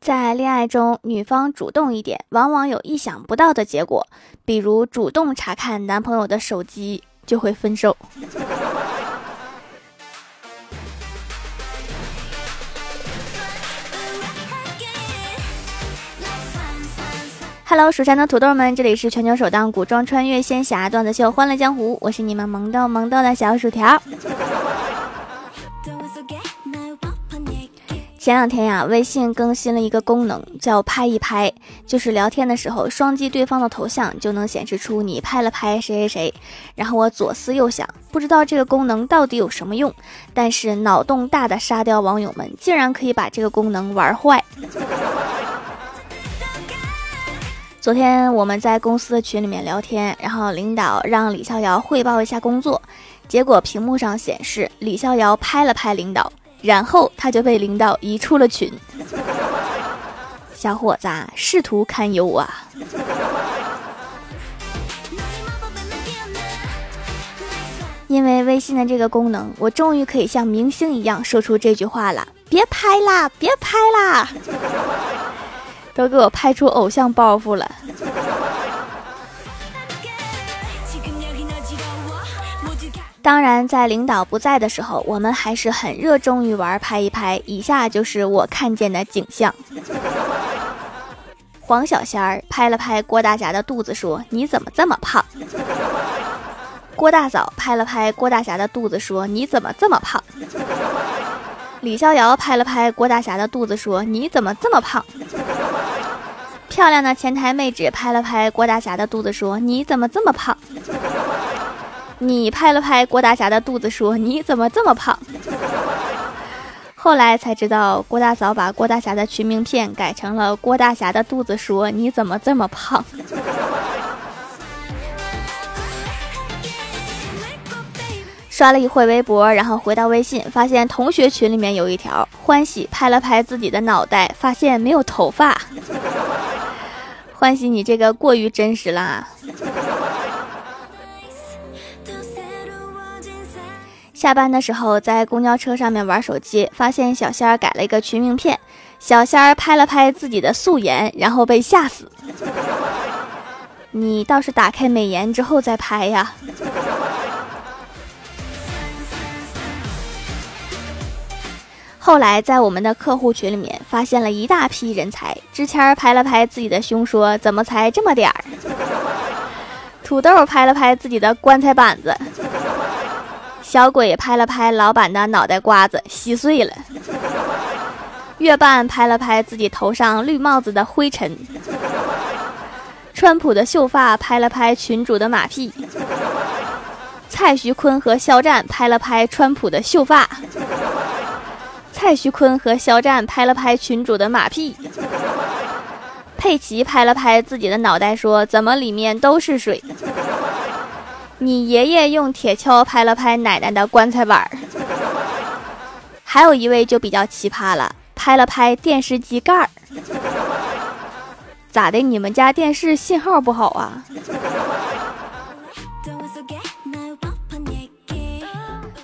在恋爱中，女方主动一点，往往有意想不到的结果，比如主动查看男朋友的手机，就会分手。Hello，蜀山的土豆们，这里是全球首档古装穿越仙侠段子秀《欢乐江湖》，我是你们萌豆萌豆的小薯条。前两天呀，微信更新了一个功能，叫拍一拍，就是聊天的时候双击对方的头像，就能显示出你拍了拍谁谁谁。然后我左思右想，不知道这个功能到底有什么用，但是脑洞大的沙雕网友们竟然可以把这个功能玩坏。昨天我们在公司的群里面聊天，然后领导让李逍遥汇报一下工作，结果屏幕上显示李逍遥拍了拍领导。然后他就被领导移出了群。小伙子，仕途堪忧啊！因为微信的这个功能，我终于可以像明星一样说出这句话了：别拍啦，别拍啦！都给我拍出偶像包袱了。当然，在领导不在的时候，我们还是很热衷于玩拍一拍。以下就是我看见的景象：黄小仙儿拍了拍郭大侠的肚子，说：“你怎么这么胖？”郭大嫂拍了拍郭大侠的肚子，说：“你怎么这么胖？”李逍遥拍了拍郭大侠的肚子，说：“你怎么这么胖？”漂亮的前台妹纸拍了拍郭大侠的肚子，说：“你怎么这么胖？”你拍了拍郭大侠的肚子，说：“你怎么这么胖？”后来才知道，郭大嫂把郭大侠的群名片改成了“郭大侠的肚子”，说：“你怎么这么胖？”刷了一会微博，然后回到微信，发现同学群里面有一条，欢喜拍了拍自己的脑袋，发现没有头发。欢喜，你这个过于真实啦！下班的时候，在公交车上面玩手机，发现小仙儿改了一个群名片。小仙儿拍了拍自己的素颜，然后被吓死。你倒是打开美颜之后再拍呀。后来在我们的客户群里面发现了一大批人才。之前拍了拍自己的胸，说：“怎么才这么点儿？”土豆拍了拍自己的棺材板子。小鬼拍了拍老板的脑袋瓜子，稀碎了。月半拍了拍自己头上绿帽子的灰尘。川普的秀发拍了拍群主的马屁。蔡徐坤和肖战拍了拍川普的秀发。蔡徐坤和肖战拍了拍群主的马屁。佩奇拍了拍自己的脑袋，说：“怎么里面都是水？”你爷爷用铁锹拍了拍奶奶的棺材板儿，还有一位就比较奇葩了，拍了拍电视机盖儿，咋的？你们家电视信号不好啊？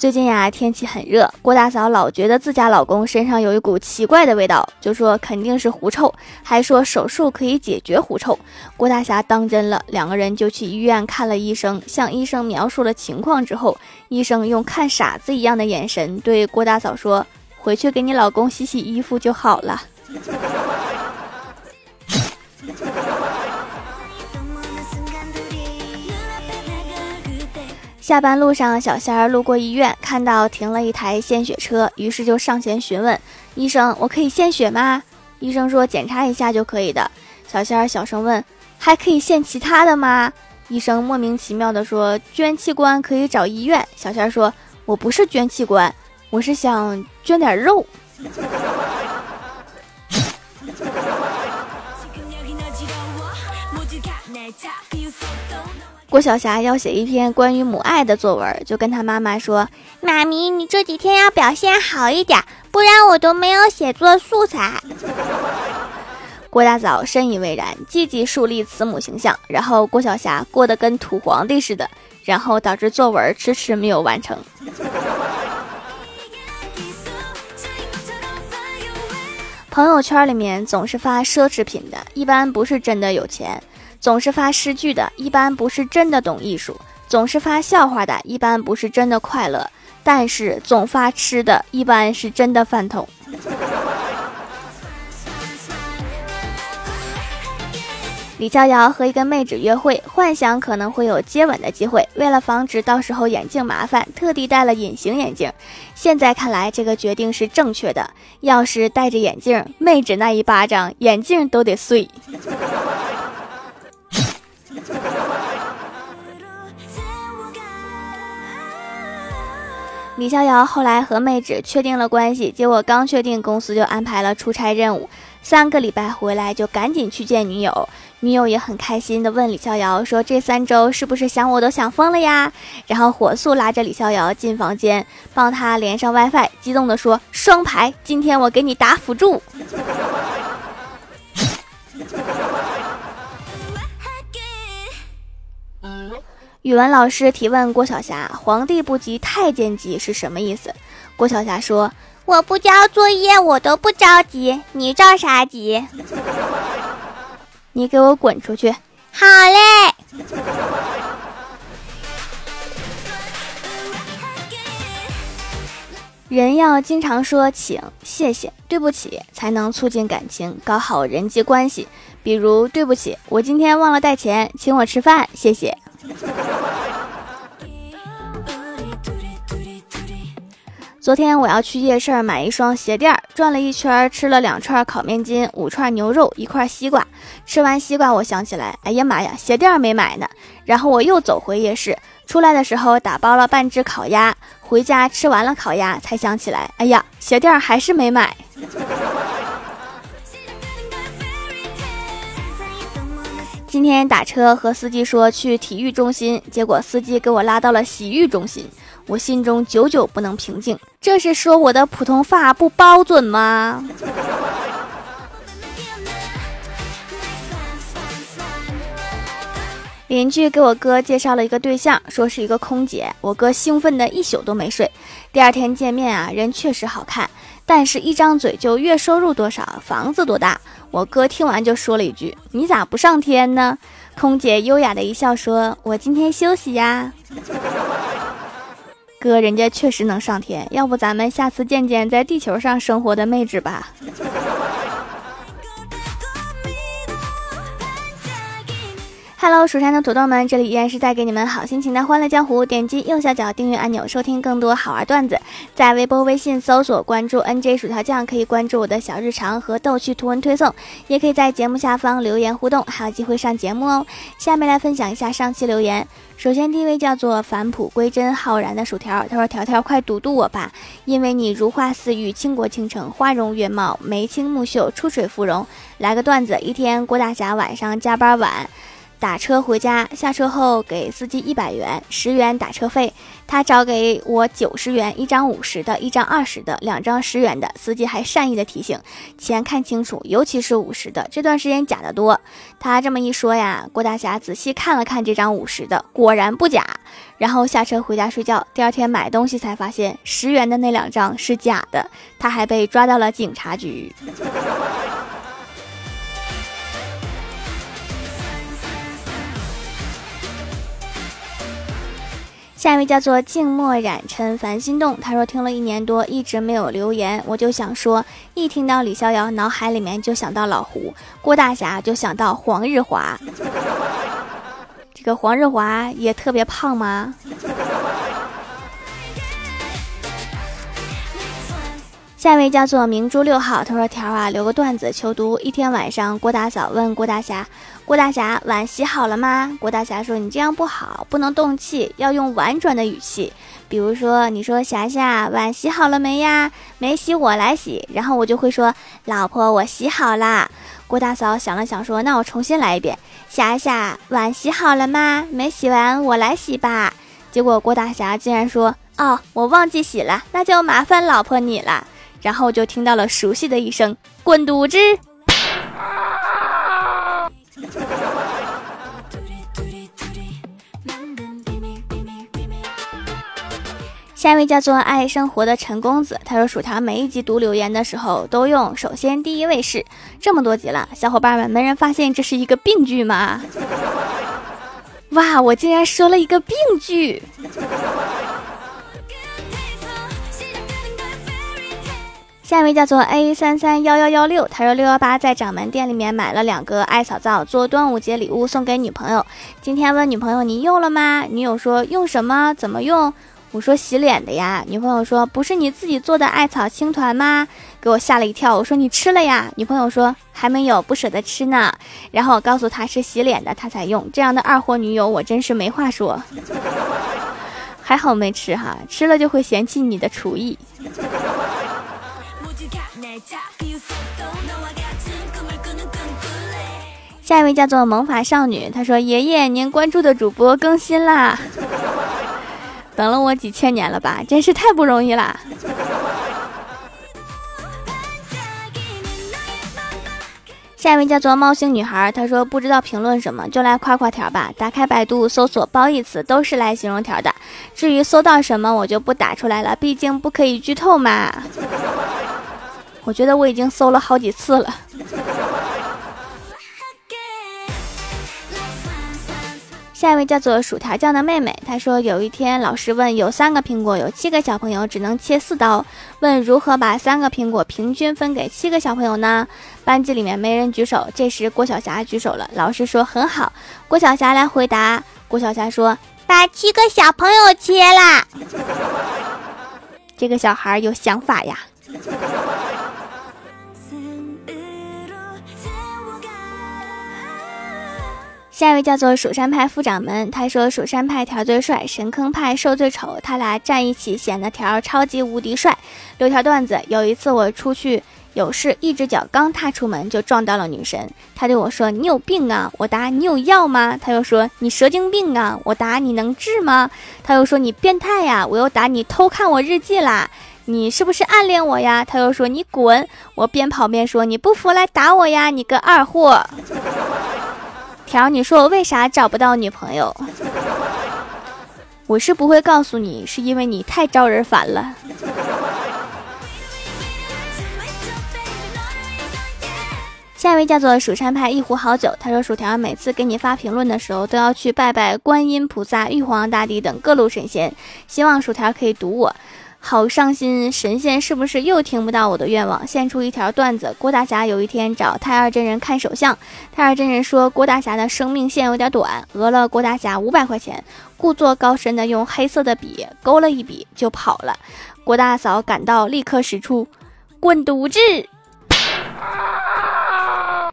最近呀，天气很热，郭大嫂老觉得自家老公身上有一股奇怪的味道，就说肯定是狐臭，还说手术可以解决狐臭。郭大侠当真了，两个人就去医院看了医生，向医生描述了情况之后，医生用看傻子一样的眼神对郭大嫂说：“回去给你老公洗洗衣服就好了。”下班路上，小仙儿路过医院，看到停了一台献血车，于是就上前询问医生：“我可以献血吗？”医生说：“检查一下就可以的。”小仙儿小声问：“还可以献其他的吗？”医生莫名其妙的说：“捐器官可以找医院。”小仙儿说：“我不是捐器官，我是想捐点肉。”郭晓霞要写一篇关于母爱的作文，就跟她妈妈说：“妈咪，你这几天要表现好一点，不然我都没有写作素材。”郭大嫂深以为然，积极树立慈母形象，然后郭晓霞过得跟土皇帝似的，然后导致作文迟迟没有完成。朋 朋友圈里面总是发奢侈品的，一般不是真的有钱；总是发诗句的，一般不是真的懂艺术；总是发笑话的，一般不是真的快乐。但是总发吃的，一般是真的饭桶。李逍遥和一个妹纸约会，幻想可能会有接吻的机会。为了防止到时候眼镜麻烦，特地戴了隐形眼镜。现在看来，这个决定是正确的。要是戴着眼镜，妹纸那一巴掌，眼镜都得碎。李逍遥后来和妹纸确定了关系，结果刚确定，公司就安排了出差任务。三个礼拜回来就赶紧去见女友，女友也很开心的问李逍遥说：“这三周是不是想我都想疯了呀？”然后火速拉着李逍遥进房间，帮他连上 WiFi，激动的说：“双排，今天我给你打辅助。”语文老师提问郭晓霞：“皇帝不急太监急是什么意思？”郭晓霞说。我不交作业，我都不着急，你着啥急？你给我滚出去！好嘞。人要经常说请、谢谢、对不起，才能促进感情，搞好人际关系。比如，对不起，我今天忘了带钱，请我吃饭，谢谢。昨天我要去夜市买一双鞋垫，转了一圈，吃了两串烤面筋，五串牛肉，一块西瓜。吃完西瓜，我想起来，哎呀妈呀，鞋垫没买呢。然后我又走回夜市，出来的时候打包了半只烤鸭，回家吃完了烤鸭，才想起来，哎呀，鞋垫还是没买。今天打车和司机说去体育中心，结果司机给我拉到了洗浴中心。我心中久久不能平静，这是说我的普通话不包准吗？邻居给我哥介绍了一个对象，说是一个空姐，我哥兴奋的一宿都没睡。第二天见面啊，人确实好看，但是一张嘴就月收入多少，房子多大。我哥听完就说了一句：“你咋不上天呢？”空姐优雅的一笑说：“我今天休息呀。”哥，人家确实能上天，要不咱们下次见见在地球上生活的妹纸吧。Hello，蜀山的土豆们，这里依然是带给你们好心情的欢乐江湖。点击右下角订阅按钮，收听更多好玩段子。在微博、微信搜索关注 NJ 薯条酱，可以关注我的小日常和逗趣图文推送，也可以在节目下方留言互动，还有机会上节目哦。下面来分享一下上期留言。首先，第一位叫做返璞归真、浩然的薯条，他说：“条条快堵堵我吧，因为你如花似玉、倾国倾城、花容月貌、眉清目秀、出水芙蓉。”来个段子：一天，郭大侠晚上加班晚。打车回家，下车后给司机一百元，十元打车费。他找给我九十元，一张五十的，一张二十的，两张十元的。司机还善意的提醒：钱看清楚，尤其是五十的，这段时间假的多。他这么一说呀，郭大侠仔细看了看这张五十的，果然不假。然后下车回家睡觉。第二天买东西才发现，十元的那两张是假的。他还被抓到了警察局。下一位叫做静默染尘凡心动，他说听了一年多一直没有留言，我就想说，一听到李逍遥，脑海里面就想到老胡，郭大侠就想到黄日华，这个黄日华也特别胖吗？下一位叫做明珠六号，他说条啊，留个段子求读。一天晚上，郭大嫂问郭大侠。郭大侠，碗洗好了吗？郭大侠说：“你这样不好，不能动气，要用婉转的语气。比如说，你说霞霞，碗洗好了没呀？没洗，我来洗。然后我就会说，老婆，我洗好了。郭大嫂想了想说，那我重新来一遍。霞霞，碗洗好了吗？没洗完，我来洗吧。结果郭大侠竟然说，哦，我忘记洗了，那就麻烦老婆你了。然后就听到了熟悉的一声，滚犊子。下一位叫做爱生活的陈公子，他说薯条每一集读留言的时候都用首先第一位是这么多集了，小伙伴们没人发现这是一个病句吗？哇，我竟然说了一个病句。下一位叫做 A 三三幺幺幺六，他说六幺八在掌门店里面买了两个艾草皂做端午节礼物送给女朋友。今天问女朋友你用了吗？女友说用什么？怎么用？我说洗脸的呀。女朋友说不是你自己做的艾草青团吗？给我吓了一跳。我说你吃了呀？女朋友说还没有，不舍得吃呢。然后我告诉他是洗脸的，他才用。这样的二货女友我真是没话说。还好没吃哈，吃了就会嫌弃你的厨艺。下一位叫做萌法少女，她说：“爷爷，您关注的主播更新啦，等了我几千年了吧，真是太不容易啦。”下一位叫做猫星女孩，她说：“不知道评论什么，就来夸夸条吧。打开百度搜索褒义词，都是来形容条的。至于搜到什么，我就不打出来了，毕竟不可以剧透嘛。我觉得我已经搜了好几次了。”下一位叫做薯条酱的妹妹，她说有一天老师问有三个苹果，有七个小朋友只能切四刀，问如何把三个苹果平均分给七个小朋友呢？班级里面没人举手，这时郭晓霞举手了，老师说很好，郭晓霞来回答，郭晓霞说把七个小朋友切了，这个小孩有想法呀。下一位叫做蜀山派副掌门，他说蜀山派条最帅，神坑派瘦最丑，他俩站一起显得条超级无敌帅。留条段子，有一次我出去有事，一只脚刚踏出门就撞到了女神，他对我说：“你有病啊！”我答：“你有药吗？”他又说：“你蛇精病啊！”我答：“你能治吗？”他又说：“你变态呀！”我又答：“你偷看我日记啦！”你是不是暗恋我呀？他又说：“你滚！”我边跑边说：“你不服来打我呀！你个二货！”条，你说我为啥找不到女朋友？我是不会告诉你，是因为你太招人烦了。下一位叫做蜀山派一壶好酒，他说薯条每次给你发评论的时候，都要去拜拜观音菩萨、玉皇大帝等各路神仙，希望薯条可以读我。好伤心，神仙是不是又听不到我的愿望？献出一条段子：郭大侠有一天找太二真人看手相，太二真人说郭大侠的生命线有点短，讹了郭大侠五百块钱，故作高深的用黑色的笔勾了一笔就跑了。郭大嫂赶到，立刻使出滚犊子，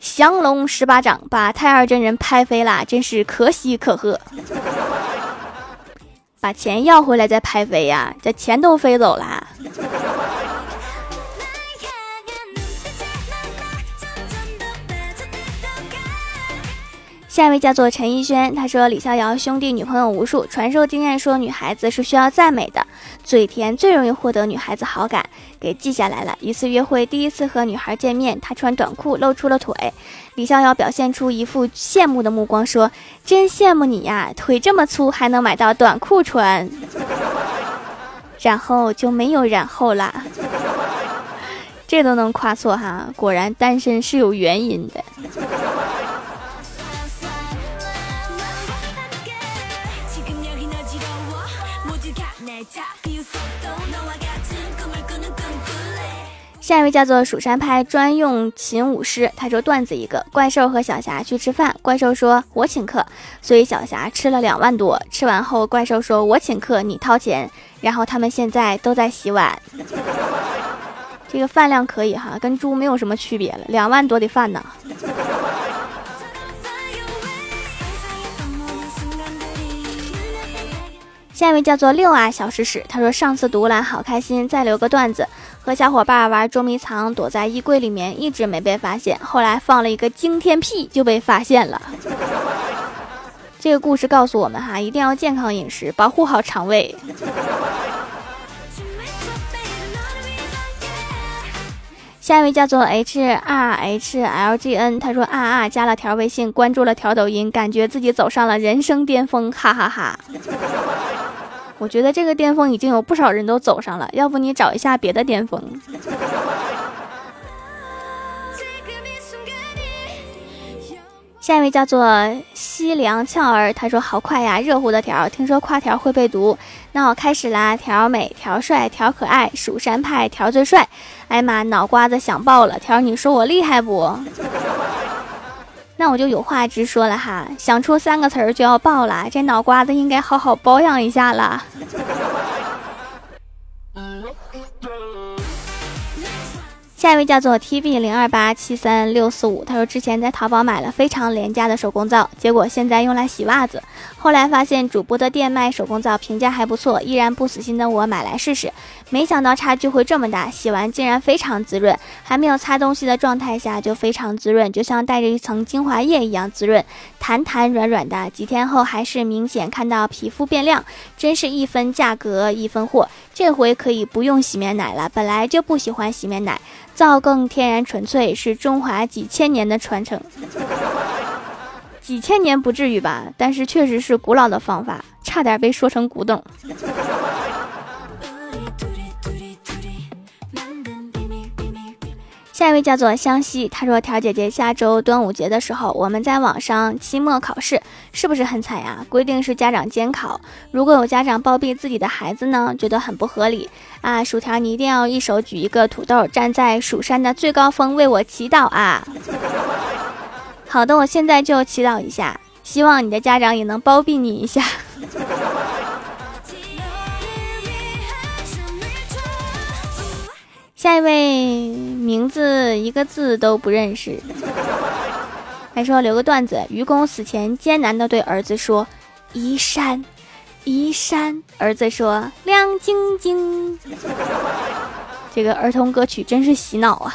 降龙十八掌把太二真人拍飞了，真是可喜可贺。把钱要回来再拍飞呀！这钱都飞走了。下一位叫做陈奕轩，他说李逍遥兄弟女朋友无数，传授经验说女孩子是需要赞美的，嘴甜最容易获得女孩子好感，给记下来了。一次约会，第一次和女孩见面，她穿短裤露出了腿。李逍遥表现出一副羡慕的目光，说：“真羡慕你呀，腿这么粗还能买到短裤穿。”然后就没有然后啦。这都能夸错哈，果然单身是有原因的。下一位叫做蜀山派专用琴舞师，他说段子一个：怪兽和小霞去吃饭，怪兽说我请客，所以小霞吃了两万多。吃完后，怪兽说我请客，你掏钱。然后他们现在都在洗碗，这个饭量可以哈，跟猪没有什么区别了，两万多的饭呢。下一位叫做六啊小屎屎，他说上次读完好开心，再留个段子。和小伙伴玩捉迷藏，躲在衣柜里面，一直没被发现。后来放了一个惊天屁，就被发现了。这个故事告诉我们哈，一定要健康饮食，保护好肠胃。下一位叫做 H R H L G N，他说啊啊，加了条微信，关注了条抖音，感觉自己走上了人生巅峰，哈哈哈。我觉得这个巅峰已经有不少人都走上了，要不你找一下别的巅峰。下一位叫做西凉俏儿，他说好快呀，热乎的条，听说夸条会被毒，那我开始啦，条美，条帅，条可爱，蜀山派条最帅，哎妈，脑瓜子想爆了，条你说我厉害不？那我就有话直说了哈，想出三个词儿就要爆了，这脑瓜子应该好好保养一下了。下一位叫做 T B 零二八七三六四五，他说之前在淘宝买了非常廉价的手工皂，结果现在用来洗袜子，后来发现主播的店卖手工皂评价还不错，依然不死心的我买来试试，没想到差距会这么大，洗完竟然非常滋润，还没有擦东西的状态下就非常滋润，就像带着一层精华液一样滋润，弹弹软软的，几天后还是明显看到皮肤变亮，真是一分价格一分货，这回可以不用洗面奶了，本来就不喜欢洗面奶。皂更天然纯粹，是中华几千年的传承。几千年不至于吧，但是确实是古老的方法，差点被说成古董。下一位叫做湘西，他说：“条姐姐，下周端午节的时候，我们在网上期末考试，是不是很惨呀？规定是家长监考，如果有家长包庇自己的孩子呢，觉得很不合理啊！薯条，你一定要一手举一个土豆，站在蜀山的最高峰为我祈祷啊！好的，我现在就祈祷一下，希望你的家长也能包庇你一下。”下一位名字一个字都不认识，还说留个段子：愚公死前艰难的对儿子说：“移山，移山。”儿子说：“亮晶晶。”这个儿童歌曲真是洗脑啊！